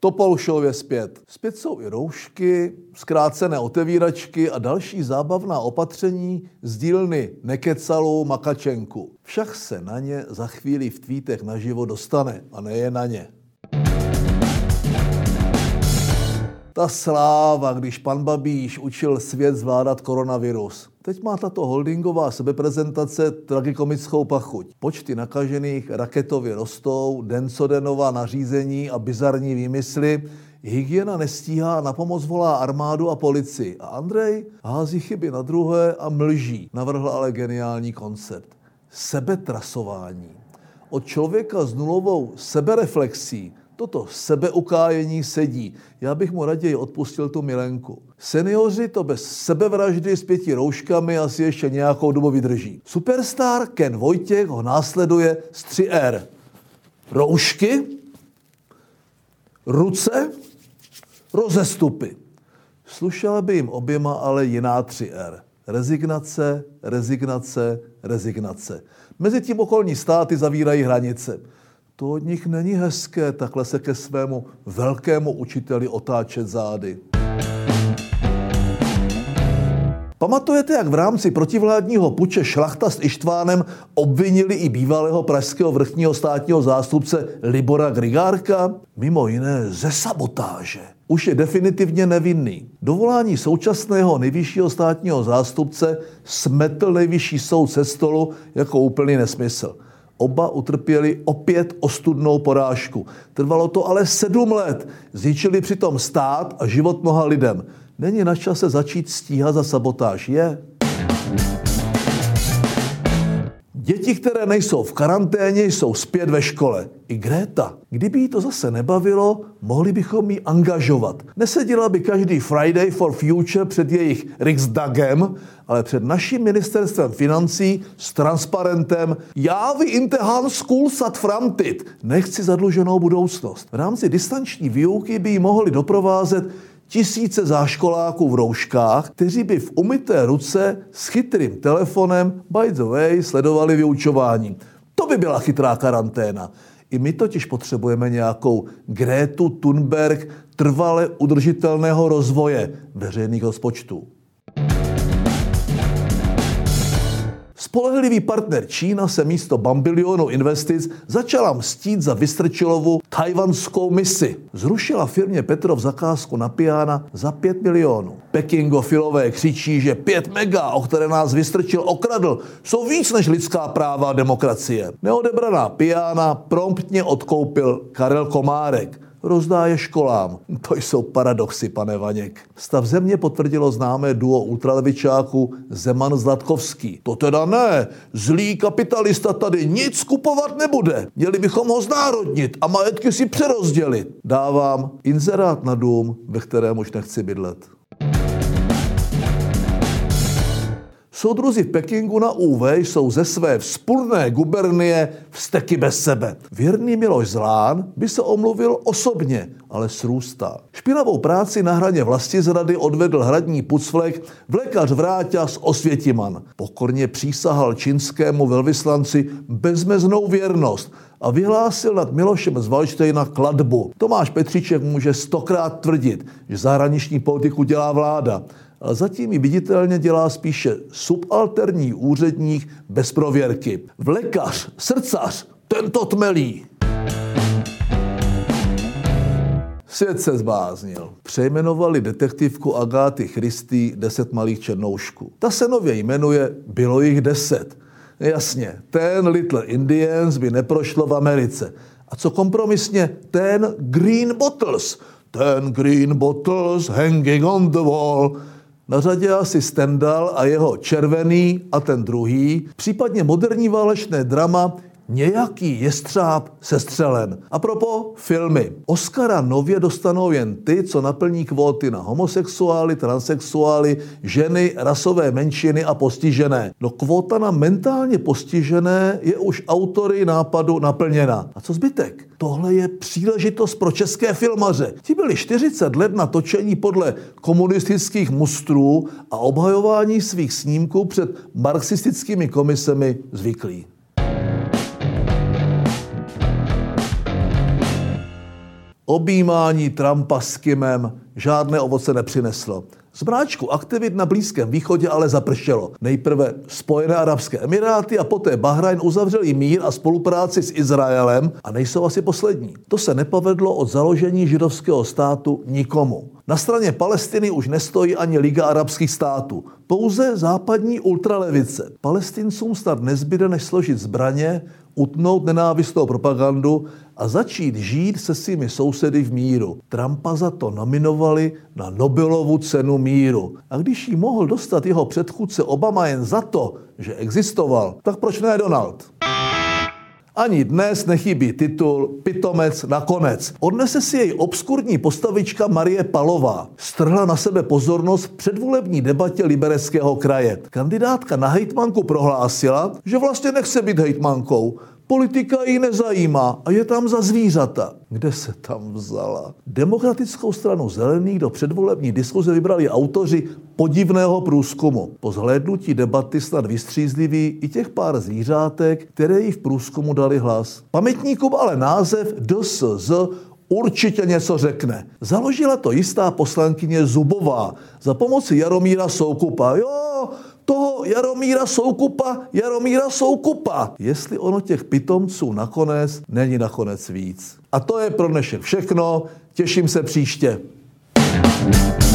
Topolšově zpět. Zpět jsou i roušky, zkrácené otevíračky a další zábavná opatření z dílny Nekecalu Makačenku. Však se na ně za chvíli v tweetech naživo dostane a neje na ně. Ta sláva, když pan Babíš učil svět zvládat koronavirus. Teď má tato holdingová sebeprezentace tragikomickou pachuť. Počty nakažených raketově rostou, den co denová nařízení a bizarní výmysly. Hygiena nestíhá, na pomoc volá armádu a policii. A Andrej hází chyby na druhé a mlží. Navrhl ale geniální koncept. Sebetrasování. Od člověka s nulovou sebereflexí toto sebeukájení sedí. Já bych mu raději odpustil tu milenku. Seniori to bez sebevraždy s pěti rouškami asi ještě nějakou dobu vydrží. Superstar Ken Vojtěch ho následuje z 3R. Roušky, ruce, rozestupy. Slušela by jim oběma ale jiná 3R. Rezignace, rezignace, rezignace. Mezi tím okolní státy zavírají hranice. To od nich není hezké takhle se ke svému velkému učiteli otáčet zády. Pamatujete, jak v rámci protivládního puče Šlachta s Ištvánem obvinili i bývalého pražského vrchního státního zástupce Libora Grigárka? Mimo jiné ze sabotáže. Už je definitivně nevinný. Dovolání současného nejvyššího státního zástupce smetl nejvyšší soud se stolu jako úplný nesmysl. Oba utrpěli opět ostudnou porážku. Trvalo to ale sedm let. Zničili přitom stát a život mnoha lidem. Není na čase začít stíhat za sabotáž. Je. Děti, které nejsou v karanténě, jsou zpět ve škole. I Greta. Kdyby jí to zase nebavilo, mohli bychom ji angažovat. Neseděla by každý Friday for Future před jejich Riksdagem, ale před naším ministerstvem financí s transparentem Já vy inte han sat framtit. Nechci zadluženou budoucnost. V rámci distanční výuky by ji mohli doprovázet tisíce záškoláků v rouškách, kteří by v umyté ruce s chytrým telefonem, by the way, sledovali vyučování. To by byla chytrá karanténa. I my totiž potřebujeme nějakou Grétu Thunberg trvale udržitelného rozvoje veřejných rozpočtů. Spolehlivý partner Čína se místo bambilionu investic začala mstít za Vystrčilovu tajvanskou misi. Zrušila firmě Petrov zakázku na piana za 5 milionů. Pekingofilové křičí, že 5 mega, o které nás Vystrčil okradl, jsou víc než lidská práva a demokracie. Neodebraná piana promptně odkoupil Karel Komárek rozdá je školám. To jsou paradoxy, pane Vaněk. Stav země potvrdilo známé duo ultralevičáků Zeman Zlatkovský. To teda ne, zlý kapitalista tady nic kupovat nebude. Měli bychom ho znárodnit a majetky si přerozdělit. Dávám inzerát na dům, ve kterém už nechci bydlet. Soudruzi v Pekingu na UV jsou ze své vzpurné gubernie vsteky bez sebe. Věrný Miloš Zlán by se omluvil osobně, ale srůstá. Špinavou práci na hraně vlasti zrady odvedl hradní pucvlek vlekař Vráťa z Osvětiman. Pokorně přísahal čínskému velvyslanci bezmeznou věrnost a vyhlásil nad Milošem z Valštejna kladbu. Tomáš Petříček může stokrát tvrdit, že zahraniční politiku dělá vláda, ale zatím ji viditelně dělá spíše subalterní úředník bez prověrky. Vlekař, srdcař, tento tmelí. Svět se zbáznil. Přejmenovali detektivku Agáty Christy Deset malých černoušků. Ta se nově jmenuje Bylo jich deset. Jasně, ten Little Indians by neprošlo v Americe. A co kompromisně? Ten Green Bottles. Ten Green Bottles hanging on the wall. Na řadě asi Stendhal a jeho červený a ten druhý, případně moderní válečné drama Nějaký jestřáb sestřelen. A propo filmy. Oscara nově dostanou jen ty, co naplní kvóty na homosexuály, transexuály, ženy, rasové menšiny a postižené. No kvóta na mentálně postižené je už autory nápadu naplněna. A co zbytek? Tohle je příležitost pro české filmaře. Ti byli 40 let na točení podle komunistických mustrů a obhajování svých snímků před marxistickými komisemi zvyklí. Objímání Trumpa s Kimem žádné ovoce nepřineslo. Zmráčku aktivit na Blízkém východě ale zapršelo. Nejprve Spojené arabské emiráty a poté Bahrajn uzavřeli mír a spolupráci s Izraelem a nejsou asi poslední. To se nepovedlo od založení židovského státu nikomu. Na straně Palestiny už nestojí ani Liga arabských států, pouze západní ultralevice. Palestincům snad nezbyde než složit zbraně, utnout nenávistnou propagandu a začít žít se svými sousedy v míru. Trumpa za to nominovali na Nobelovu cenu míru. A když ji mohl dostat jeho předchůdce Obama jen za to, že existoval, tak proč ne Donald? Ani dnes nechybí titul Pitomec nakonec. Odnese si jej obskurní postavička Marie Palová. Strhla na sebe pozornost v předvolební debatě Libereckého kraje. Kandidátka na hejtmanku prohlásila, že vlastně nechce být hejtmankou, Politika ji nezajímá a je tam za zvířata. Kde se tam vzala? Demokratickou stranu zelených do předvolební diskuze vybrali autoři podivného průzkumu. Po zhlédnutí debaty snad vystřízliví i těch pár zvířátek, které jí v průzkumu dali hlas. Pamětníkům ale název DSZ určitě něco řekne. Založila to jistá poslankyně Zubová za pomoci Jaromíra Soukupa. Jo, toho Jaromíra Soukupa, Jaromíra Soukupa. Jestli ono těch pitomců nakonec není nakonec víc. A to je pro dnešek všechno. Těším se příště. thank you